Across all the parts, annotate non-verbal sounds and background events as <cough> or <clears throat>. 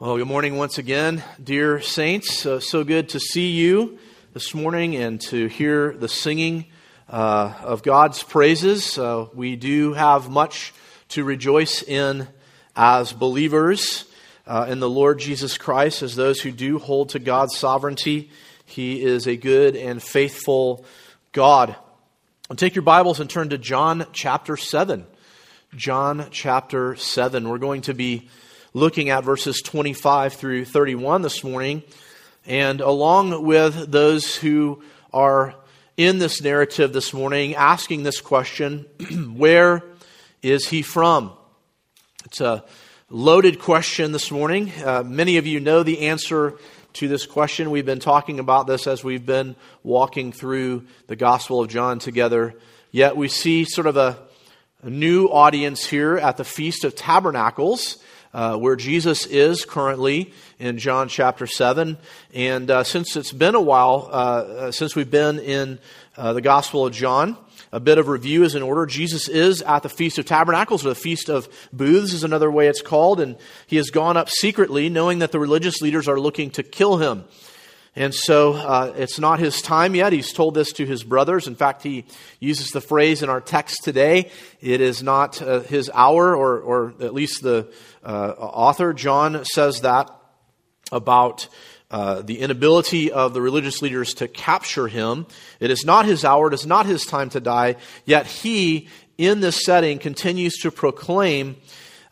Well, good morning once again, dear saints. Uh, so good to see you this morning and to hear the singing uh, of God's praises. Uh, we do have much to rejoice in as believers uh, in the Lord Jesus Christ, as those who do hold to God's sovereignty. He is a good and faithful God. And take your Bibles and turn to John chapter 7. John chapter 7. We're going to be looking at verses 25 through 31 this morning. And along with those who are in this narrative this morning, asking this question <clears throat> where is he from? It's a loaded question this morning. Uh, many of you know the answer to this question. We've been talking about this as we've been walking through the Gospel of John together. Yet we see sort of a, a new audience here at the Feast of Tabernacles uh, where Jesus is currently in John chapter 7. And uh, since it's been a while uh, uh since we've been in uh, the Gospel of John, a bit of review is in order. Jesus is at the Feast of Tabernacles, or the Feast of Booths is another way it's called, and he has gone up secretly, knowing that the religious leaders are looking to kill him. And so uh, it's not his time yet. He's told this to his brothers. In fact, he uses the phrase in our text today it is not uh, his hour, or, or at least the uh, author, John, says that about uh, the inability of the religious leaders to capture him. It is not his hour, it is not his time to die, yet he, in this setting, continues to proclaim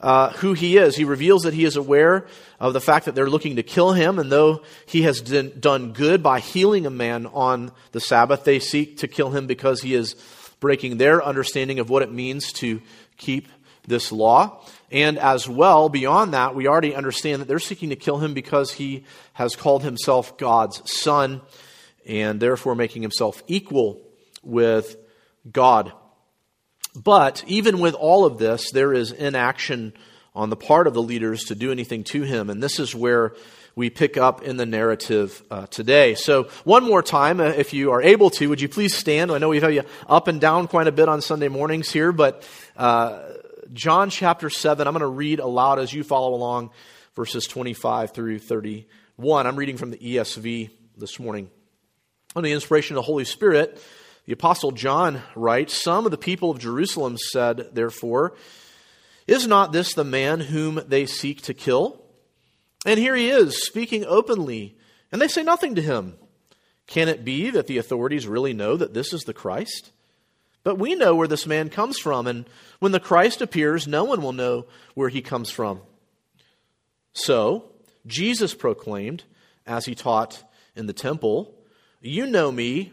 uh, who he is. He reveals that he is aware of the fact that they're looking to kill him, and though he has done good by healing a man on the Sabbath, they seek to kill him because he is breaking their understanding of what it means to keep this law. And as well, beyond that, we already understand that they're seeking to kill him because he has called himself God's son and therefore making himself equal with God. But even with all of this, there is inaction on the part of the leaders to do anything to him. And this is where we pick up in the narrative uh, today. So, one more time, uh, if you are able to, would you please stand? I know we've had you up and down quite a bit on Sunday mornings here, but uh, John chapter 7, I'm going to read aloud as you follow along, verses 25 through 31. I'm reading from the ESV this morning. On the inspiration of the Holy Spirit, the Apostle John writes Some of the people of Jerusalem said, therefore, is not this the man whom they seek to kill? And here he is, speaking openly, and they say nothing to him. Can it be that the authorities really know that this is the Christ? But we know where this man comes from, and when the Christ appears, no one will know where he comes from. So, Jesus proclaimed, as he taught in the temple, You know me,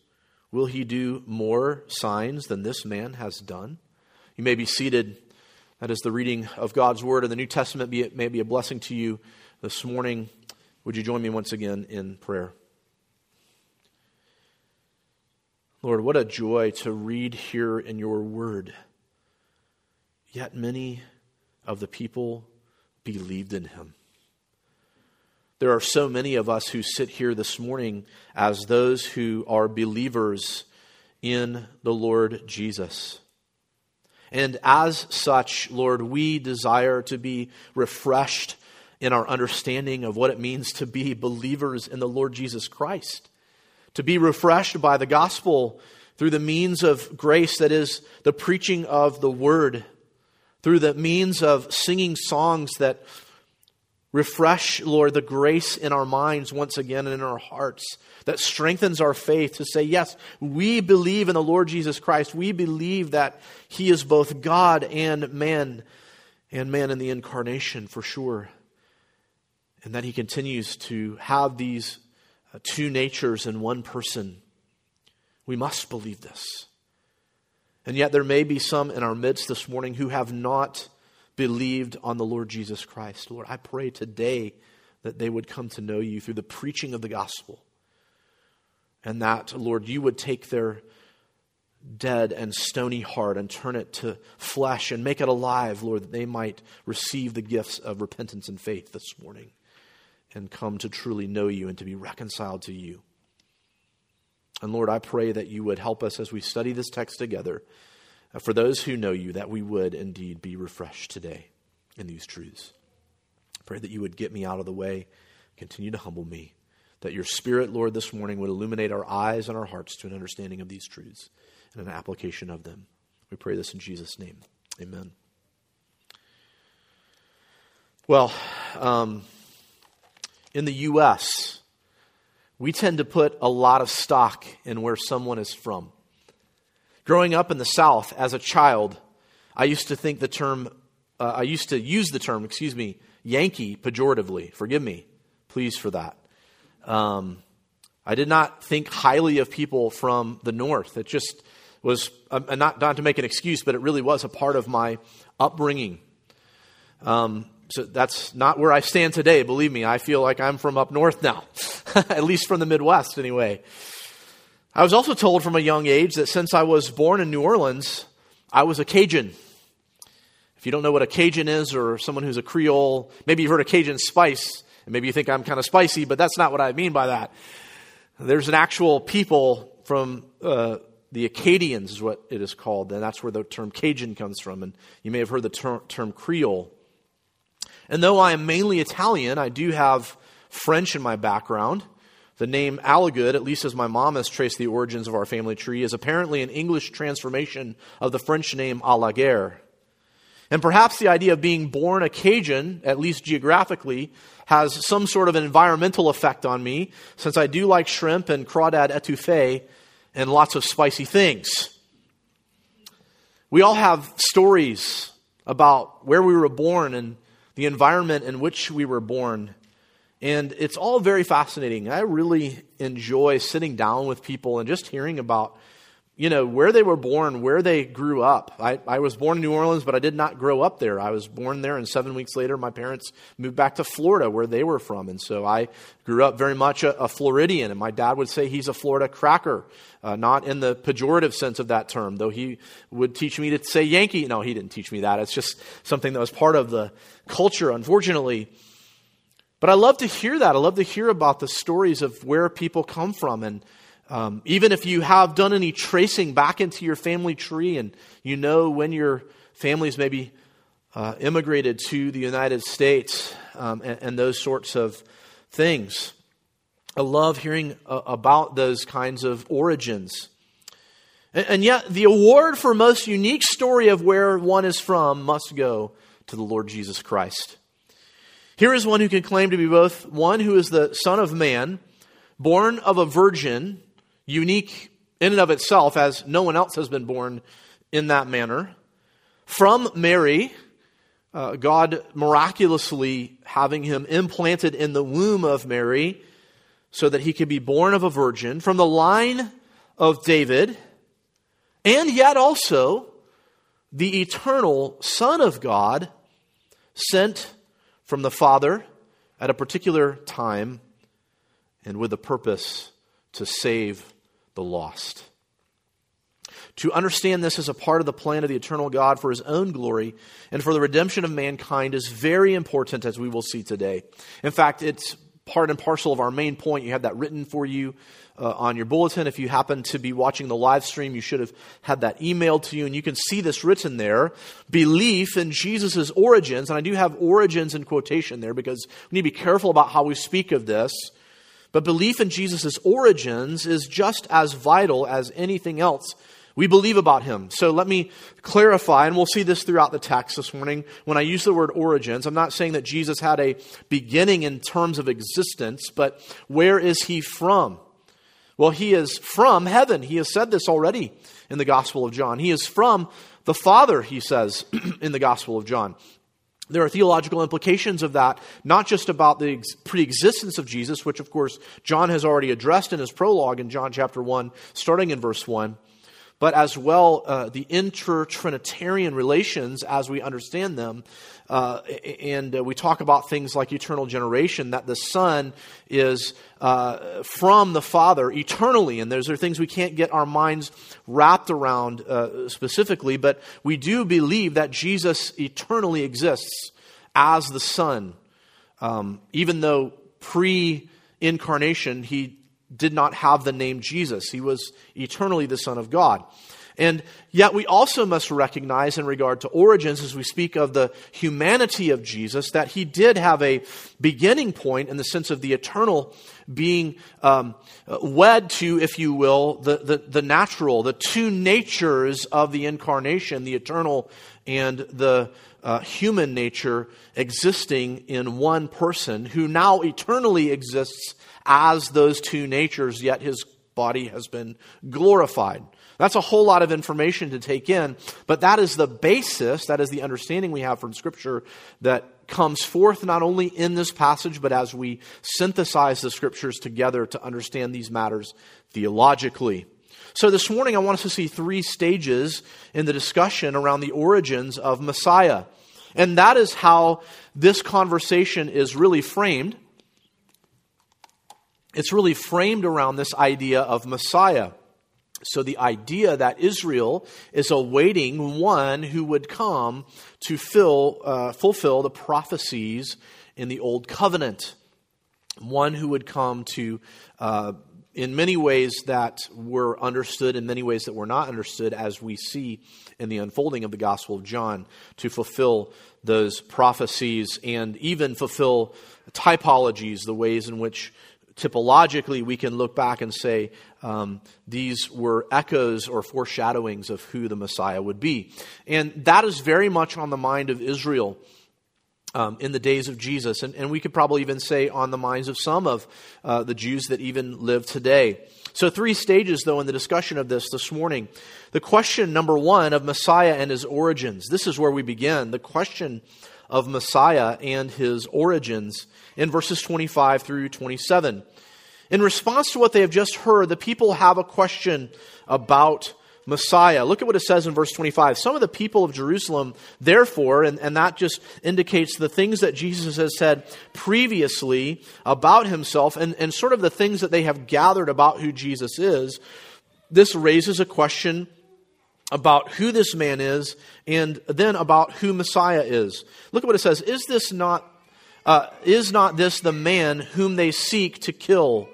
will he do more signs than this man has done? You may be seated. That is the reading of God's Word in the New Testament. Be, it may be a blessing to you this morning. Would you join me once again in prayer? Lord, what a joy to read here in your Word. Yet many of the people believed in him. There are so many of us who sit here this morning as those who are believers in the Lord Jesus. And as such, Lord, we desire to be refreshed in our understanding of what it means to be believers in the Lord Jesus Christ, to be refreshed by the gospel through the means of grace that is the preaching of the word, through the means of singing songs that refresh, Lord, the grace in our minds once again and in our hearts that strengthens our faith to say, yes, we believe in the Lord Jesus Christ. We believe that He is both God and man, and man in the incarnation for sure. And that He continues to have these uh, two natures in one person. We must believe this. And yet, there may be some in our midst this morning who have not believed on the Lord Jesus Christ. Lord, I pray today that they would come to know you through the preaching of the gospel. And that, Lord, you would take their dead and stony heart and turn it to flesh and make it alive, Lord, that they might receive the gifts of repentance and faith this morning and come to truly know you and to be reconciled to you. And Lord, I pray that you would help us as we study this text together. For those who know you, that we would indeed be refreshed today in these truths. Pray that you would get me out of the way, continue to humble me, that your Spirit, Lord, this morning would illuminate our eyes and our hearts to an understanding of these truths and an application of them. We pray this in Jesus' name. Amen. Well, um, in the U.S., we tend to put a lot of stock in where someone is from. Growing up in the South as a child, I used to think the term, uh, I used to use the term, excuse me, Yankee pejoratively. Forgive me, please, for that. Um, I did not think highly of people from the North. It just was, uh, not, not to make an excuse, but it really was a part of my upbringing. Um, so that's not where I stand today. Believe me, I feel like I'm from up north now, <laughs> at least from the Midwest, anyway. I was also told from a young age that since I was born in New Orleans, I was a Cajun. If you don't know what a Cajun is, or someone who's a Creole, maybe you've heard of Cajun spice, and maybe you think I'm kind of spicy, but that's not what I mean by that. There's an actual people from uh, the Acadians, is what it is called, and that's where the term Cajun comes from. And you may have heard the ter- term Creole. And though I am mainly Italian, I do have French in my background. The name Alligood, at least as my mom has traced the origins of our family tree, is apparently an English transformation of the French name Alaguer. And perhaps the idea of being born a Cajun, at least geographically, has some sort of an environmental effect on me, since I do like shrimp and crawdad etouffee and lots of spicy things. We all have stories about where we were born and the environment in which we were born. And it's all very fascinating. I really enjoy sitting down with people and just hearing about, you know, where they were born, where they grew up. I, I was born in New Orleans, but I did not grow up there. I was born there, and seven weeks later, my parents moved back to Florida, where they were from. And so I grew up very much a, a Floridian, and my dad would say he's a Florida cracker. Uh, not in the pejorative sense of that term, though he would teach me to say Yankee. No, he didn't teach me that. It's just something that was part of the culture, unfortunately. But I love to hear that. I love to hear about the stories of where people come from. And um, even if you have done any tracing back into your family tree and you know when your families maybe uh, immigrated to the United States um, and, and those sorts of things. I love hearing uh, about those kinds of origins. And, and yet, the award for most unique story of where one is from must go to the Lord Jesus Christ. Here is one who can claim to be both one who is the Son of Man, born of a virgin, unique in and of itself, as no one else has been born in that manner, from Mary, uh, God miraculously having him implanted in the womb of Mary so that he could be born of a virgin from the line of David, and yet also the eternal Son of God sent from the Father at a particular time and with a purpose to save the lost. To understand this as a part of the plan of the eternal God for his own glory and for the redemption of mankind is very important, as we will see today. In fact, it's part and parcel of our main point. You have that written for you uh, on your bulletin. If you happen to be watching the live stream, you should have had that emailed to you, and you can see this written there. Belief in Jesus' origins, and I do have origins in quotation there because we need to be careful about how we speak of this. But belief in Jesus' origins is just as vital as anything else we believe about him. So let me clarify, and we'll see this throughout the text this morning. When I use the word origins, I'm not saying that Jesus had a beginning in terms of existence, but where is he from? Well, he is from heaven. He has said this already in the Gospel of John. He is from the Father, he says <clears throat> in the Gospel of John. There are theological implications of that, not just about the pre existence of Jesus, which, of course, John has already addressed in his prologue in John chapter 1, starting in verse 1 but as well uh, the inter-Trinitarian relations as we understand them. Uh, and uh, we talk about things like eternal generation, that the Son is uh, from the Father eternally. And those are things we can't get our minds wrapped around uh, specifically, but we do believe that Jesus eternally exists as the Son. Um, even though pre incarnation, he did not have the name Jesus. He was eternally the Son of God. And yet, we also must recognize, in regard to origins, as we speak of the humanity of Jesus, that he did have a beginning point in the sense of the eternal being um, wed to, if you will, the, the, the natural, the two natures of the incarnation, the eternal and the uh, human nature existing in one person who now eternally exists as those two natures, yet his body has been glorified. That's a whole lot of information to take in, but that is the basis, that is the understanding we have from Scripture that comes forth not only in this passage, but as we synthesize the Scriptures together to understand these matters theologically. So, this morning, I want us to see three stages in the discussion around the origins of Messiah. And that is how this conversation is really framed it's really framed around this idea of Messiah. So, the idea that Israel is awaiting one who would come to fill, uh, fulfill the prophecies in the Old Covenant, one who would come to, uh, in many ways that were understood, in many ways that were not understood, as we see in the unfolding of the Gospel of John, to fulfill those prophecies and even fulfill typologies, the ways in which typologically, we can look back and say um, these were echoes or foreshadowings of who the Messiah would be. And that is very much on the mind of Israel. Um, in the days of Jesus. And, and, we could probably even say on the minds of some of uh, the Jews that even live today. So, three stages, though, in the discussion of this this morning. The question, number one, of Messiah and his origins. This is where we begin. The question of Messiah and his origins in verses 25 through 27. In response to what they have just heard, the people have a question about Messiah. Look at what it says in verse 25. Some of the people of Jerusalem, therefore, and, and that just indicates the things that Jesus has said previously about himself and, and sort of the things that they have gathered about who Jesus is. This raises a question about who this man is and then about who Messiah is. Look at what it says. Is this not, uh, is not this the man whom they seek to kill?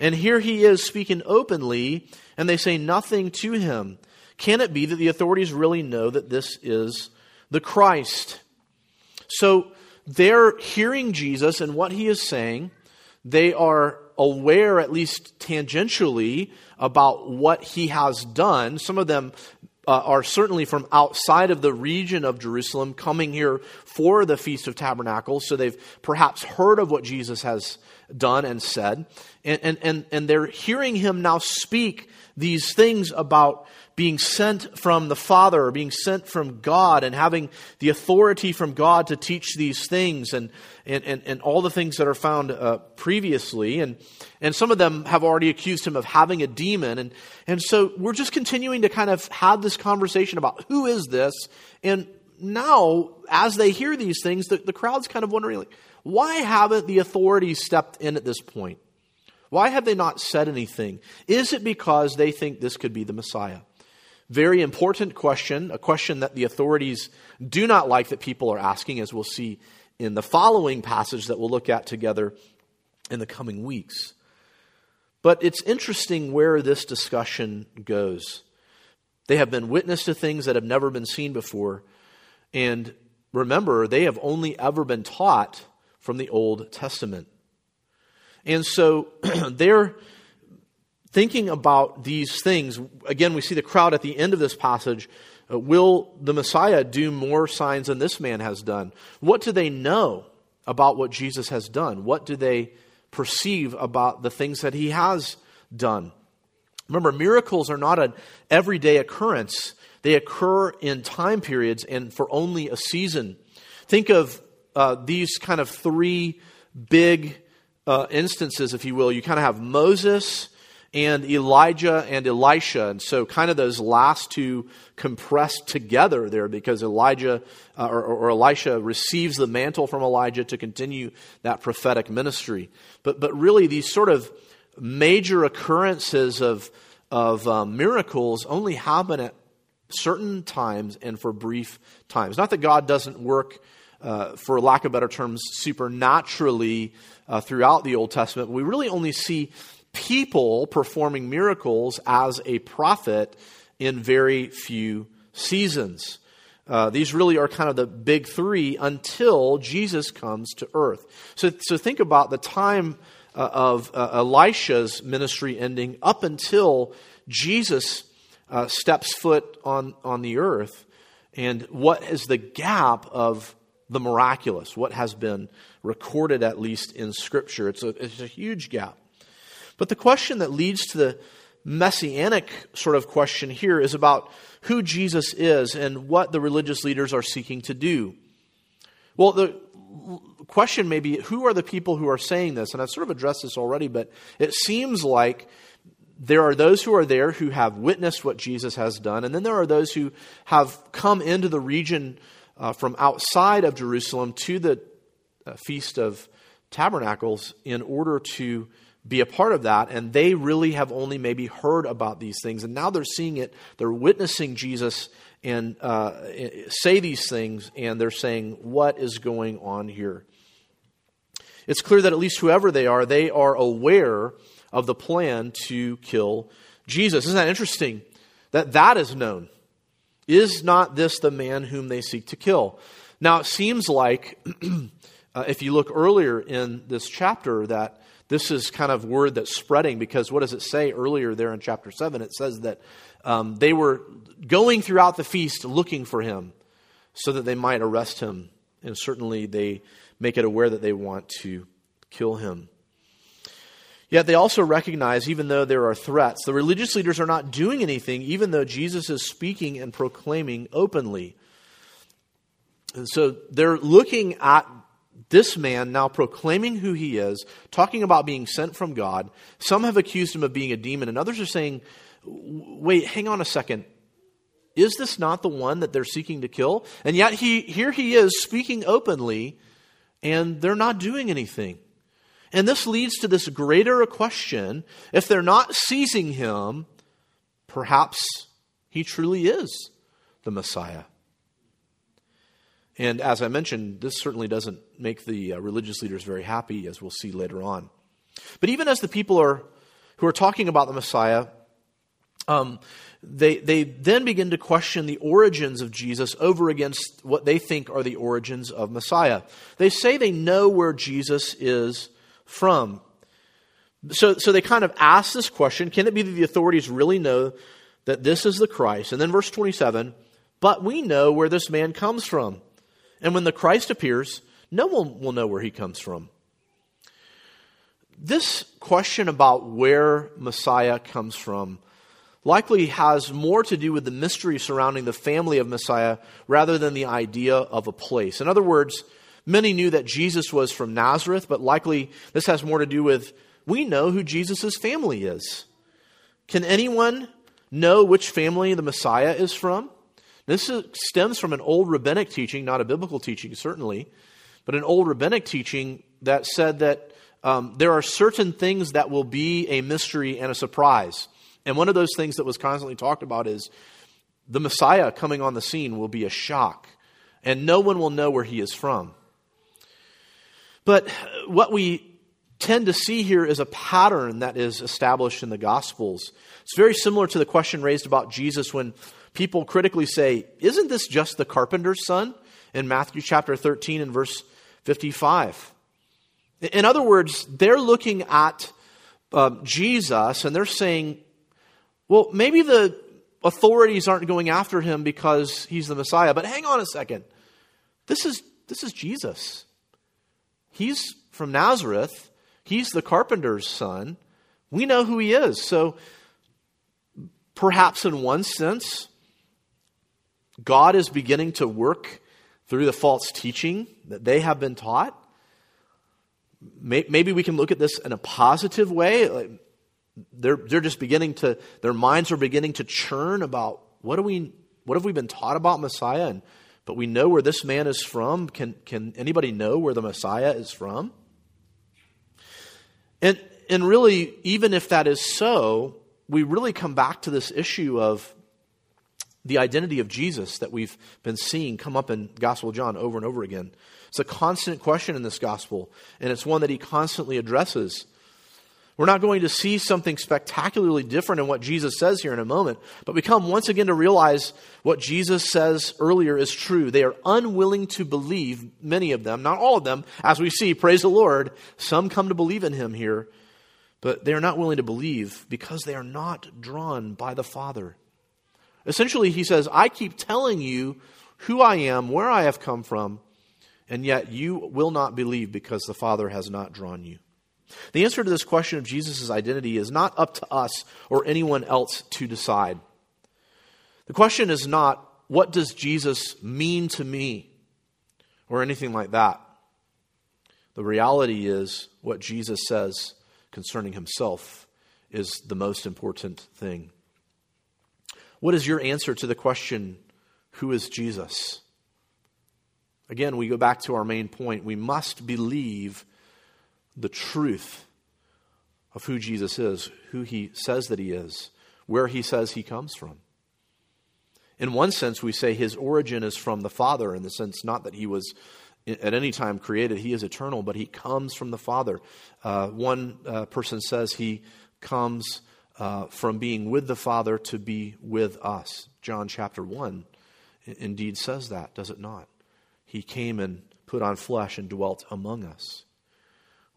And here he is speaking openly, and they say nothing to him. Can it be that the authorities really know that this is the Christ? So they're hearing Jesus and what he is saying. They are aware, at least tangentially, about what he has done. Some of them uh, are certainly from outside of the region of Jerusalem coming here for the Feast of Tabernacles. So they've perhaps heard of what Jesus has done and said. And, and, and, and they're hearing him now speak these things about being sent from the Father, or being sent from God, and having the authority from God to teach these things, and, and, and, and all the things that are found uh, previously. And, and some of them have already accused him of having a demon. And, and so we're just continuing to kind of have this conversation about who is this. And now, as they hear these things, the, the crowd's kind of wondering, like, why haven't the authorities stepped in at this point? Why have they not said anything? Is it because they think this could be the Messiah? Very important question, a question that the authorities do not like that people are asking, as we'll see in the following passage that we'll look at together in the coming weeks. But it's interesting where this discussion goes. They have been witness to things that have never been seen before. And remember, they have only ever been taught from the Old Testament. And so <clears throat> they're thinking about these things. Again, we see the crowd at the end of this passage. Uh, will the Messiah do more signs than this man has done? What do they know about what Jesus has done? What do they perceive about the things that he has done? Remember, miracles are not an everyday occurrence. They occur in time periods and for only a season. Think of uh, these kind of three big uh, instances, if you will. You kind of have Moses and Elijah and Elisha. And so, kind of those last two compressed together there because Elijah uh, or, or, Elisha receives the mantle from Elijah to continue that prophetic ministry. But, but really, these sort of major occurrences of, of um, miracles only happen at certain times and for brief times. Not that God doesn't work, uh, for lack of better terms, supernaturally uh, throughout the Old Testament. We really only see people performing miracles as a prophet in very few seasons. Uh, these really are kind of the big three until Jesus comes to earth. So, so think about the time uh, of uh, Elisha's ministry ending up until Jesus uh, steps foot on, on the earth. And what is the gap of the miraculous? What has been recorded, at least in Scripture? It's a, it's a huge gap. But the question that leads to the messianic sort of question here is about who Jesus is and what the religious leaders are seeking to do. Well, the question may be who are the people who are saying this? And I've sort of addressed this already, but it seems like there are those who are there who have witnessed what Jesus has done, and then there are those who have come into the region uh, from outside of Jerusalem to the uh, Feast of Tabernacles in order to be a part of that, and they really have only maybe heard about these things, and now they're seeing it. They're witnessing Jesus and uh, say these things, and they're saying, "What is going on here?" It's clear that at least whoever they are, they are aware of the plan to kill Jesus. Isn't that interesting? That that is known. Is not this the man whom they seek to kill? Now it seems like, <clears throat> uh, if you look earlier in this chapter, that this is kind of word that's spreading because what does it say earlier there in chapter 7? It says that um, they were going throughout the feast looking for him so that they might arrest him. And certainly they make it aware that they want to kill him. Yet they also recognize, even though there are threats, the religious leaders are not doing anything, even though Jesus is speaking and proclaiming openly. And so they're looking at this man now proclaiming who he is, talking about being sent from God. Some have accused him of being a demon, and others are saying, wait, hang on a second. Is this not the one that they're seeking to kill? And yet he, here he is speaking openly, and they're not doing anything. And this leads to this greater question if they're not seizing him, perhaps he truly is the Messiah. And as I mentioned, this certainly doesn't make the uh, religious leaders very happy, as we'll see later on. But even as the people are who are talking about the Messiah, um, they, they then begin to question the origins of Jesus over against what they think are the origins of Messiah. They say they know where Jesus is from. So, so they kind of ask this question can it be that the authorities really know that this is the Christ? And then verse 27 but we know where this man comes from. And when the Christ appears, no one will know where he comes from. This question about where Messiah comes from likely has more to do with the mystery surrounding the family of Messiah rather than the idea of a place. In other words, many knew that Jesus was from Nazareth, but likely this has more to do with we know who Jesus' family is. Can anyone know which family the Messiah is from? This stems from an old rabbinic teaching, not a biblical teaching, certainly, but an old rabbinic teaching that said that um, there are certain things that will be a mystery and a surprise. And one of those things that was constantly talked about is the Messiah coming on the scene will be a shock, and no one will know where he is from. But what we tend to see here is a pattern that is established in the Gospels. It's very similar to the question raised about Jesus when people critically say, Isn't this just the carpenter's son? in Matthew chapter 13 and verse 55. In other words, they're looking at uh, Jesus and they're saying, well, maybe the authorities aren't going after him because he's the Messiah, but hang on a second. This is, this is Jesus. He's from Nazareth, he's the carpenter's son. We know who he is. So, perhaps in one sense, God is beginning to work through the false teaching that they have been taught. Maybe we can look at this in a positive way. they're, they're just beginning to, their minds are beginning to churn about what do we, what have we been taught about Messiah? And, but we know where this man is from. Can, can anybody know where the Messiah is from? And, and really, even if that is so, we really come back to this issue of the identity of Jesus that we've been seeing come up in Gospel of John over and over again. It's a constant question in this gospel, and it's one that he constantly addresses. We're not going to see something spectacularly different in what Jesus says here in a moment, but we come once again to realize what Jesus says earlier is true. They are unwilling to believe, many of them, not all of them, as we see, praise the Lord. Some come to believe in him here, but they are not willing to believe because they are not drawn by the Father. Essentially, he says, I keep telling you who I am, where I have come from, and yet you will not believe because the Father has not drawn you. The answer to this question of Jesus' identity is not up to us or anyone else to decide. The question is not, what does Jesus mean to me? Or anything like that. The reality is, what Jesus says concerning himself is the most important thing. What is your answer to the question, who is Jesus? Again, we go back to our main point. We must believe the truth of who Jesus is, who he says that he is, where he says he comes from. In one sense, we say his origin is from the Father, in the sense not that he was at any time created, he is eternal, but he comes from the Father. Uh, one uh, person says he comes uh, from being with the Father to be with us. John chapter 1 indeed says that, does it not? He came and put on flesh and dwelt among us.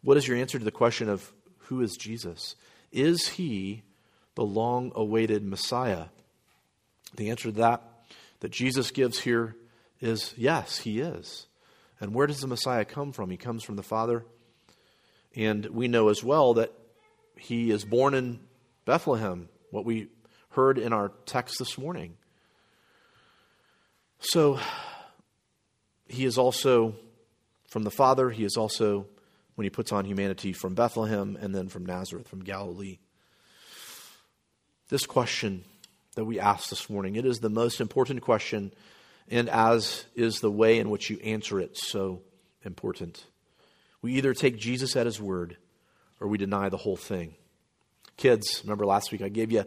What is your answer to the question of who is Jesus? Is he the long awaited Messiah? The answer to that that Jesus gives here is yes, he is. And where does the Messiah come from? He comes from the Father. And we know as well that he is born in Bethlehem, what we heard in our text this morning. So, he is also from the Father, he is also when he puts on humanity from Bethlehem and then from Nazareth, from Galilee. This question that we asked this morning, it is the most important question, and as is the way in which you answer it, so important. We either take Jesus at his word or we deny the whole thing. Kids, remember last week I gave you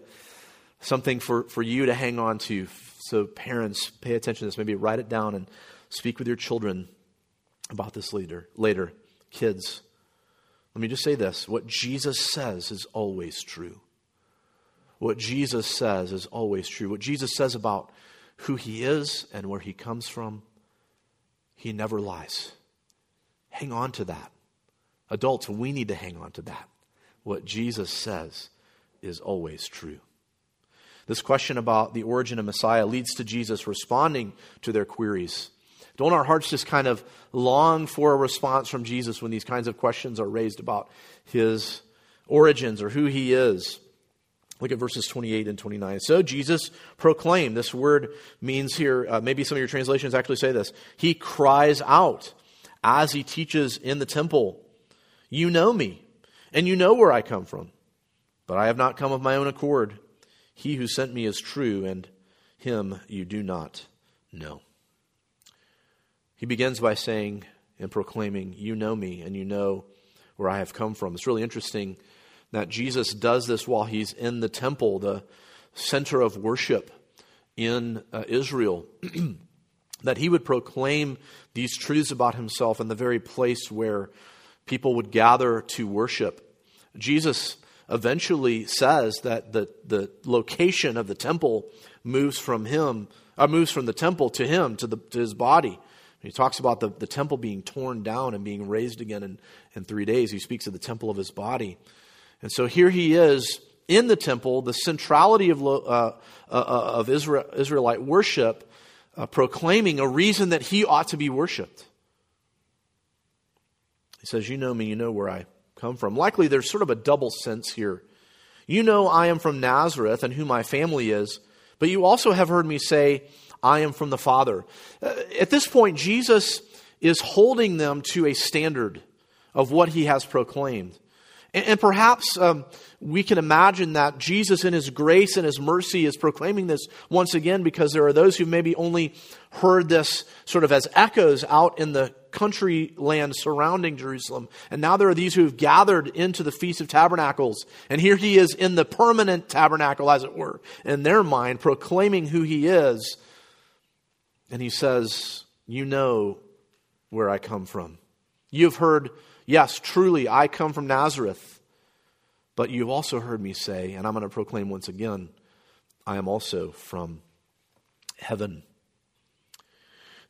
something for, for you to hang on to. So, parents, pay attention to this. Maybe write it down and speak with your children about this later. later. Kids, let me just say this what Jesus says is always true. What Jesus says is always true. What Jesus says about who he is and where he comes from, he never lies. Hang on to that. Adults, we need to hang on to that. What Jesus says is always true. This question about the origin of Messiah leads to Jesus responding to their queries. Don't our hearts just kind of long for a response from Jesus when these kinds of questions are raised about his origins or who he is? Look at verses 28 and 29. So Jesus proclaimed. This word means here, uh, maybe some of your translations actually say this. He cries out as he teaches in the temple, You know me, and you know where I come from. But I have not come of my own accord. He who sent me is true, and him you do not know. He begins by saying and proclaiming, You know me, and you know where I have come from. It's really interesting that Jesus does this while he's in the temple, the center of worship in uh, Israel. <clears throat> that he would proclaim these truths about himself in the very place where people would gather to worship. Jesus eventually says that the, the location of the temple moves from him, uh, moves from the temple to him, to, the, to his body. He talks about the, the temple being torn down and being raised again in, in three days. He speaks of the temple of his body. And so here he is in the temple, the centrality of, uh, uh, uh, of Israel, Israelite worship, uh, proclaiming a reason that he ought to be worshiped. He says, You know me, you know where I come from. Likely there's sort of a double sense here. You know I am from Nazareth and who my family is, but you also have heard me say, I am from the Father. Uh, at this point, Jesus is holding them to a standard of what he has proclaimed. And, perhaps um, we can imagine that Jesus, in his grace and his mercy, is proclaiming this once again because there are those who maybe only heard this sort of as echoes out in the country land surrounding Jerusalem. And now there are these who have gathered into the Feast of Tabernacles. And here he is in the permanent tabernacle, as it were, in their mind, proclaiming who he is. And he says, You know where I come from. You've heard Yes, truly, I come from Nazareth. But you've also heard me say, and I'm going to proclaim once again, I am also from heaven.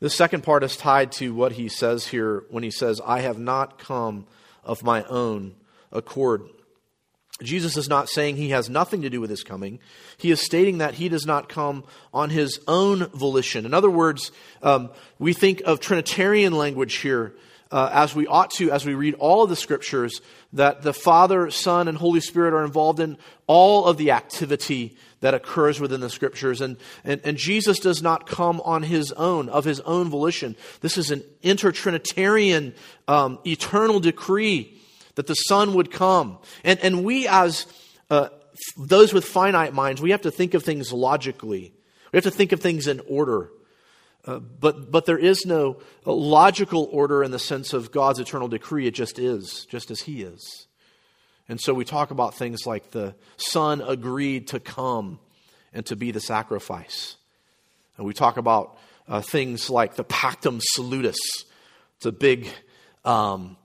The second part is tied to what he says here when he says, I have not come of my own accord. Jesus is not saying he has nothing to do with his coming. He is stating that he does not come on his own volition. In other words, um, we think of Trinitarian language here uh, as we ought to as we read all of the scriptures, that the Father, Son, and Holy Spirit are involved in all of the activity that occurs within the scriptures. And, and, and Jesus does not come on his own, of his own volition. This is an intertrinitarian um, eternal decree that the Son would come. And, and we, as uh, those with finite minds, we have to think of things logically. We have to think of things in order. Uh, but, but there is no logical order in the sense of God's eternal decree. It just is, just as He is. And so we talk about things like the Son agreed to come and to be the sacrifice. And we talk about uh, things like the Pactum Salutis. It's a big um,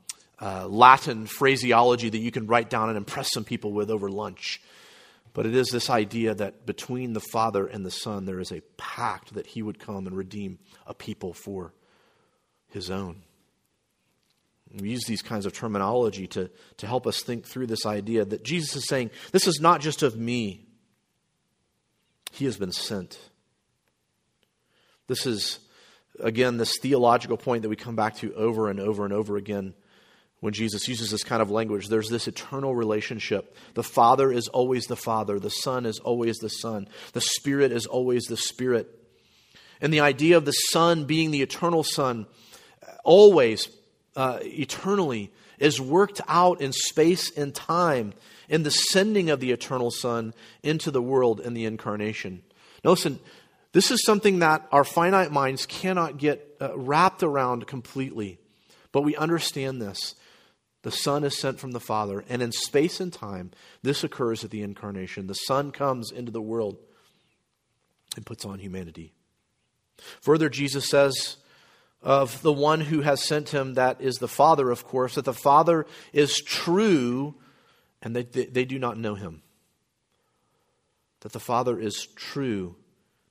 uh, Latin phraseology that you can write down and impress some people with over lunch. But it is this idea that between the Father and the Son, there is a pact that He would come and redeem a people for His own. We use these kinds of terminology to, to help us think through this idea that Jesus is saying, This is not just of me, He has been sent. This is, again, this theological point that we come back to over and over and over again when Jesus uses this kind of language. There's this eternal relationship. The Father is always the Father, the Son is always the Son, the Spirit is always the Spirit. And the idea of the Son being the eternal Son, always, uh, eternally, is worked out in space and time in the sending of the eternal Son into the world in the incarnation. Now, listen, this is something that our finite minds cannot get uh, wrapped around completely, but we understand this. The Son is sent from the Father, and in space and time, this occurs at the incarnation. The Son comes into the world and puts on humanity. Further, Jesus says of the one who has sent him, that is the Father, of course, that the Father is true and they, they, they do not know him. That the Father is true,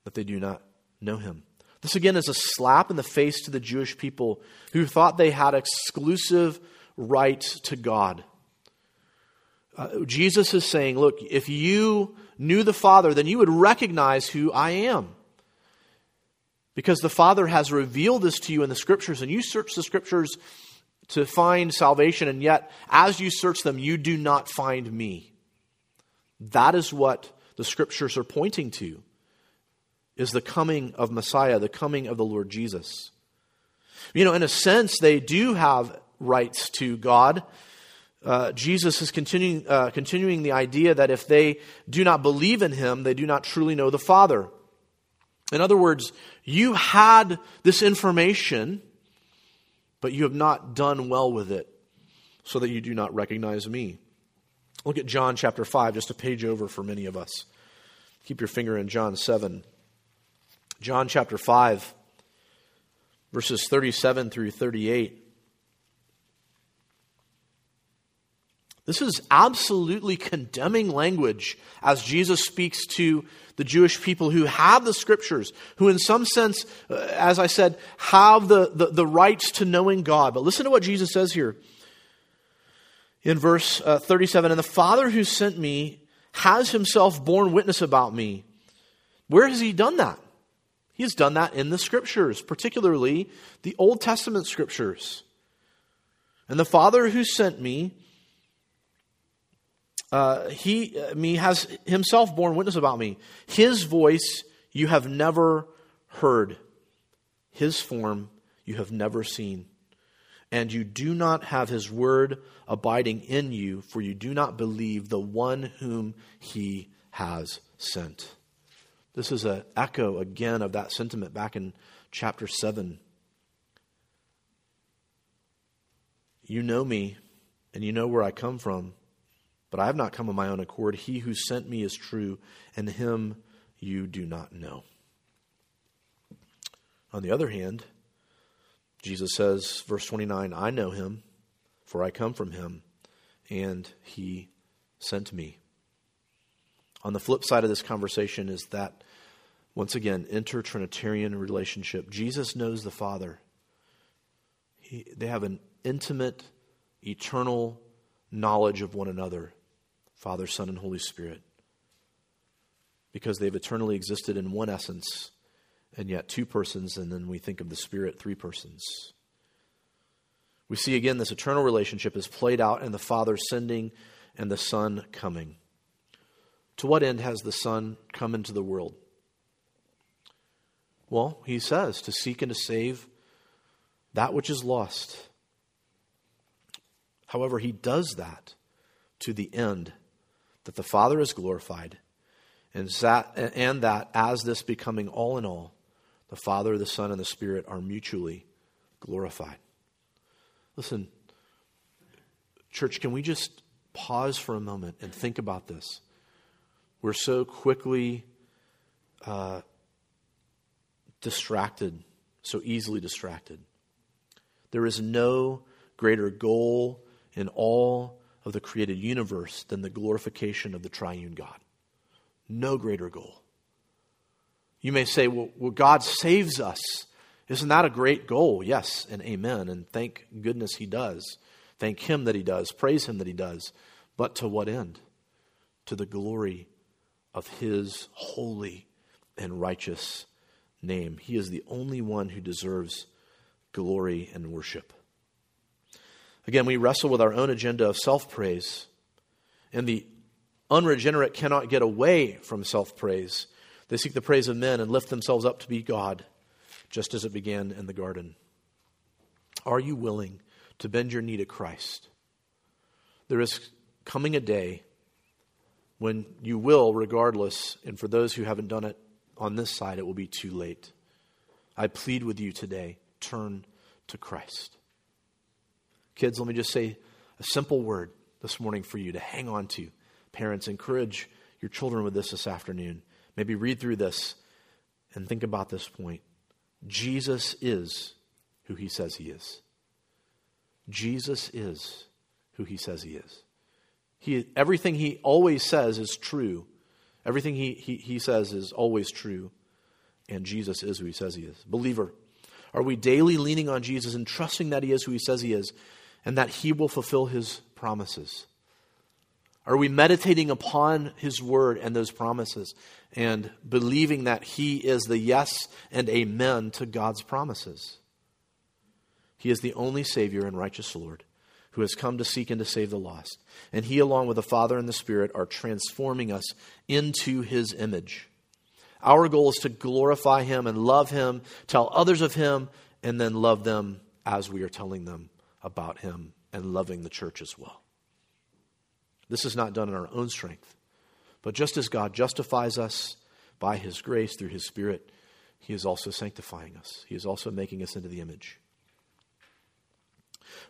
that they do not know him. This again is a slap in the face to the Jewish people who thought they had exclusive right to God. Uh, Jesus is saying, Look, if you knew the Father, then you would recognize who I am. Because the Father has revealed this to you in the Scriptures, and you search the Scriptures to find salvation, and yet, as you search them, you do not find me. That is what the Scriptures are pointing to, is the coming of Messiah, the coming of the Lord Jesus. You know, in a sense, they do have rights to God. Uh, Jesus is continuing, uh, continuing the idea that if they do not believe in him, they do not truly know the Father. In other words, you had this information, but you have not done well with it, so that you do not recognize me. Look at John chapter 5, just a page over for many of us. Keep your finger in John 7. John chapter 5, verses 37 through 38. This is absolutely condemning language as Jesus speaks to the Jewish people who have the scriptures, who, in some sense, uh, as I said, have the, the, the, rights to knowing God. But listen to what Jesus says here in verse uh, 37 And the Father who sent me has himself borne witness about me. Where has he done that? He has done that in the scriptures, particularly the Old Testament scriptures. And the Father who sent me uh, he uh, me has himself borne witness about me. His voice you have never heard. His form you have never seen. and you do not have his word abiding in you, for you do not believe the one whom he has sent. This is an echo again of that sentiment back in chapter 7. You know me, and you know where I come from, but I have not come of my own accord. He who sent me is true, and him you do not know. On the other hand, Jesus says, verse 29, I know him, for I come from him, and he sent me. On the flip side of this conversation is that, once again, inter-Trinitarian relationship. Jesus knows the Father. He, they have an intimate, eternal knowledge of one another Father, Son, and Holy Spirit. Because they've eternally existed in one essence, and yet two persons, and then we think of the Spirit, three persons. We see again this eternal relationship is played out in the Father sending and the Son coming. To what end has the Son come into the world? Well, he says to seek and to save that which is lost. However, he does that to the end that the Father is glorified, and that, and that as this becoming all in all, the Father, the Son, and the Spirit are mutually glorified. Listen, church, can we just pause for a moment and think about this? We're so quickly uh, distracted, so easily distracted. There is no greater goal in all of the created universe than the glorification of the triune God. No greater goal. You may say, well, well, God saves us. Isn't that a great goal? Yes, and amen. And thank goodness He does. Thank Him that He does. Praise Him that He does. But to what end? To the glory of his holy and righteous name. He is the only one who deserves glory and worship. Again, we wrestle with our own agenda of self praise, and the unregenerate cannot get away from self praise. They seek the praise of men and lift themselves up to be God, just as it began in the garden. Are you willing to bend your knee to Christ? There is coming a day when you will, regardless, and for those who haven't done it on this side, it will be too late. I plead with you today turn to Christ. Kids, let me just say a simple word this morning for you to hang on to. Parents, encourage your children with this this afternoon. Maybe read through this and think about this point. Jesus is who he says he is. Jesus is who he says he is. He, everything he always says is true. Everything he, he, he says is always true. And Jesus is who he says he is. Believer, are we daily leaning on Jesus and trusting that he is who he says he is and that he will fulfill his promises? Are we meditating upon his word and those promises and believing that he is the yes and amen to God's promises? He is the only Savior and righteous Lord who has come to seek and to save the lost. And he, along with the Father and the Spirit, are transforming us into his image. Our goal is to glorify him and love him, tell others of him, and then love them as we are telling them about him and loving the church as well. This is not done in our own strength, but just as God justifies us by his grace through his Spirit, he is also sanctifying us. He is also making us into the image.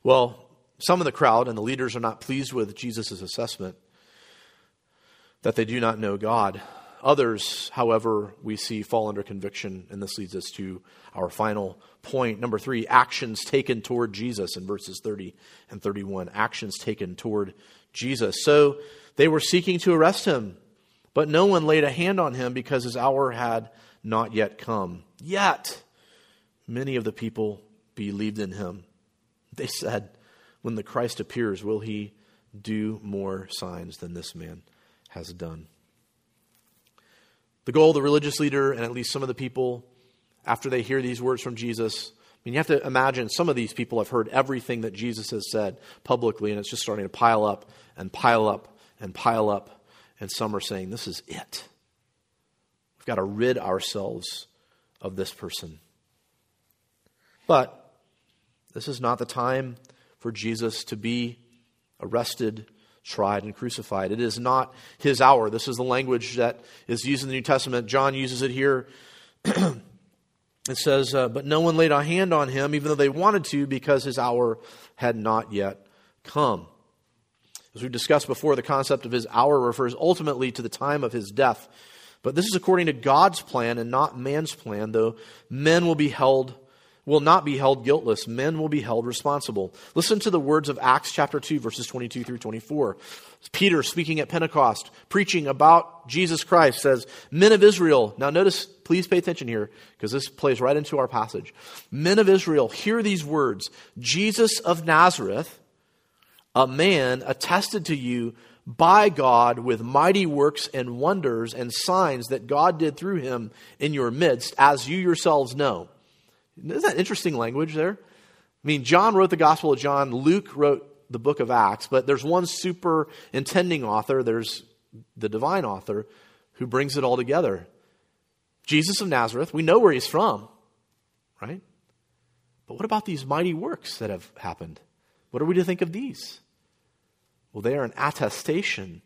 Well, some of the crowd and the leaders are not pleased with Jesus' assessment that they do not know God. Others, however, we see fall under conviction, and this leads us to our final point. Number three, actions taken toward Jesus in verses 30 and 31. Actions taken toward Jesus. So they were seeking to arrest him, but no one laid a hand on him because his hour had not yet come. Yet, many of the people believed in him. They said, when the Christ appears, will he do more signs than this man has done? The goal of the religious leader, and at least some of the people, after they hear these words from Jesus, I mean, you have to imagine some of these people have heard everything that Jesus has said publicly, and it's just starting to pile up and pile up and pile up. And some are saying, This is it. We've got to rid ourselves of this person. But This is not the time for Jesus to be arrested, tried, and crucified. It is not his hour. This is the language that is used in the New Testament. John uses it here. <clears throat> it says, uh, But no one laid a hand on him, even though they wanted to, because his hour had not yet come. As we discussed before, the concept of his hour refers ultimately to the time of his death. But this is according to God's plan and not man's plan, though men will be held will not be held guiltless. Men will be held responsible. Listen to the words of Acts chapter 2 verses 22 through 24. Peter speaking at Pentecost, preaching about Jesus Christ says, "Men of Israel." Now notice, please pay attention here because this plays right into our passage. "Men of Israel, hear these words. Jesus of Nazareth, a man attested to you by God with mighty works and wonders and signs that God did through him in your midst, as you yourselves know. Isn't that interesting language there? I mean, John wrote the Gospel of John, Luke wrote the book of Acts, but there's one superintending author, there's the divine author, who brings it all together. Jesus of Nazareth, we know where he's from, right? But what about these mighty works that have happened? What are we to think of these? Well, they are an attestation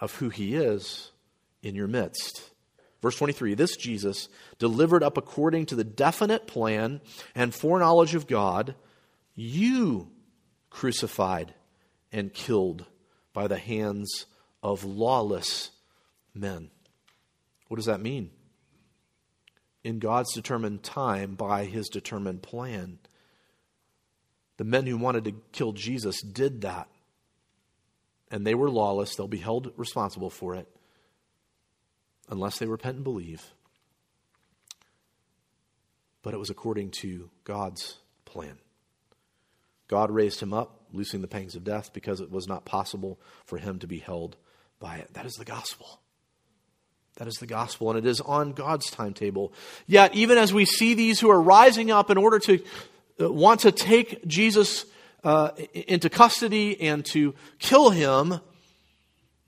of who he is in your midst. Verse 23 This Jesus, delivered up according to the definite plan and foreknowledge of God, you crucified and killed by the hands of lawless men. What does that mean? In God's determined time, by his determined plan. The men who wanted to kill Jesus did that and they were lawless, they'll be held responsible for it unless they repent and believe. But it was according to God's plan. God raised him up, loosing the pangs of death, because it was not possible for him to be held by it. That is the gospel. That is the gospel, and it is on God's timetable. Yet, even as we see these who are rising up in order to uh, want to take Jesus uh, into custody and to kill him,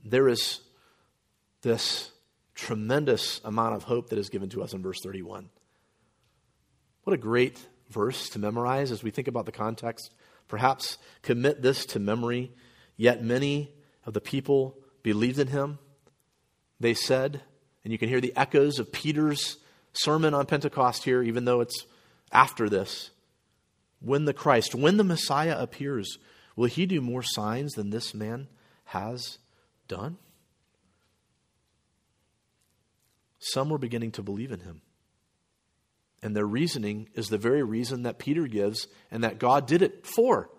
there is this tremendous amount of hope that is given to us in verse 31. What a great verse to memorize as we think about the context. Perhaps commit this to memory. Yet many of the people believed in him. They said, and you can hear the echoes of Peter's sermon on Pentecost here, even though it's after this when the Christ, when the Messiah appears, will he do more signs than this man has done? Some were beginning to believe in him. And their reasoning is the very reason that Peter gives and that God did it for.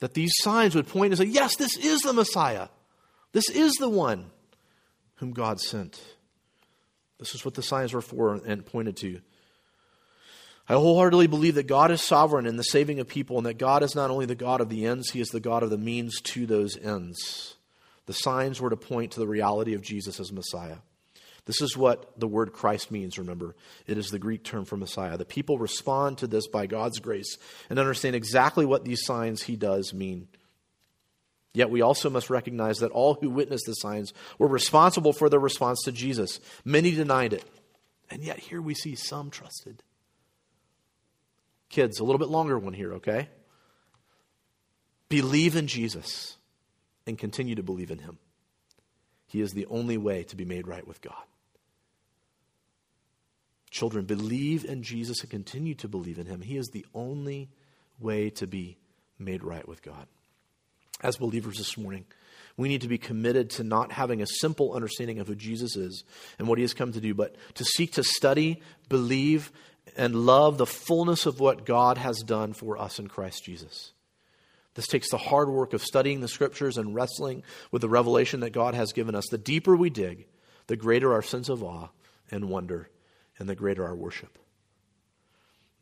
That these signs would point and say, yes, this is the Messiah. This is the one whom God sent. This is what the signs were for and pointed to. I wholeheartedly believe that God is sovereign in the saving of people and that God is not only the God of the ends, He is the God of the means to those ends. The signs were to point to the reality of Jesus as Messiah. This is what the word Christ means, remember. It is the Greek term for Messiah. The people respond to this by God's grace and understand exactly what these signs He does mean. Yet we also must recognize that all who witnessed the signs were responsible for their response to Jesus. Many denied it. And yet here we see some trusted. Kids, a little bit longer one here, okay? Believe in Jesus and continue to believe in Him. He is the only way to be made right with God. Children, believe in Jesus and continue to believe in Him. He is the only way to be made right with God. As believers this morning, we need to be committed to not having a simple understanding of who Jesus is and what he has come to do, but to seek to study, believe, and love the fullness of what God has done for us in Christ Jesus. This takes the hard work of studying the scriptures and wrestling with the revelation that God has given us. The deeper we dig, the greater our sense of awe and wonder, and the greater our worship.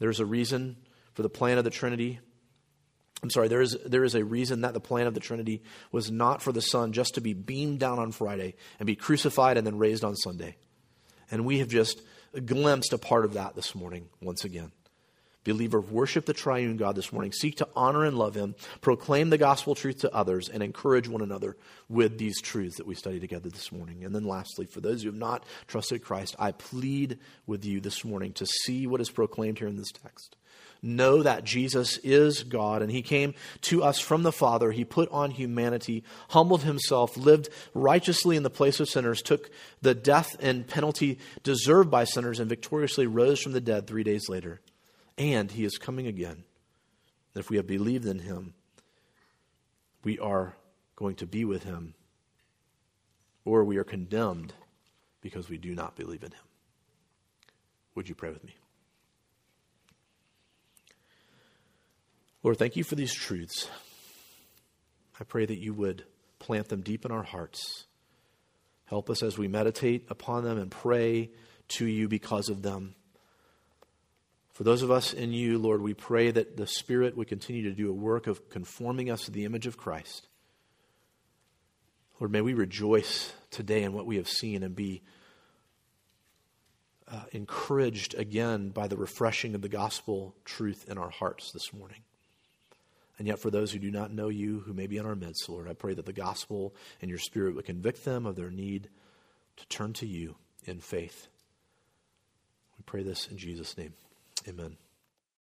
There's a reason for the plan of the Trinity. I'm sorry, there is, there is a reason that the plan of the Trinity was not for the Son just to be beamed down on Friday and be crucified and then raised on Sunday. And we have just glimpsed a part of that this morning once again. Believer, worship the triune God this morning. Seek to honor and love him. Proclaim the gospel truth to others and encourage one another with these truths that we study together this morning. And then, lastly, for those who have not trusted Christ, I plead with you this morning to see what is proclaimed here in this text. know that Jesus is God and he came to us from the Father. He put on humanity, humbled himself, lived righteously in the place of sinners, took the death and penalty deserved by sinners, and victoriously rose from the dead three days later. And he is coming again. And if we have believed in him, we are going to be with him, or we are condemned because we do not believe in him. Would you pray with me? Lord, thank you for these truths. I pray that you would plant them deep in our hearts. Help us as we meditate upon them and pray to you because of them. For those of us in you, Lord, we pray that the Spirit would continue to do a work of conforming us to the image of Christ. Lord, may we rejoice today in what we have seen and be uh, encouraged again by the refreshing of the gospel truth in our hearts this morning. And yet, for those who do not know you, who may be in our midst, Lord, I pray that the gospel and your spirit would convict them of their need to turn to you in faith. We pray this in Jesus' name. Amen.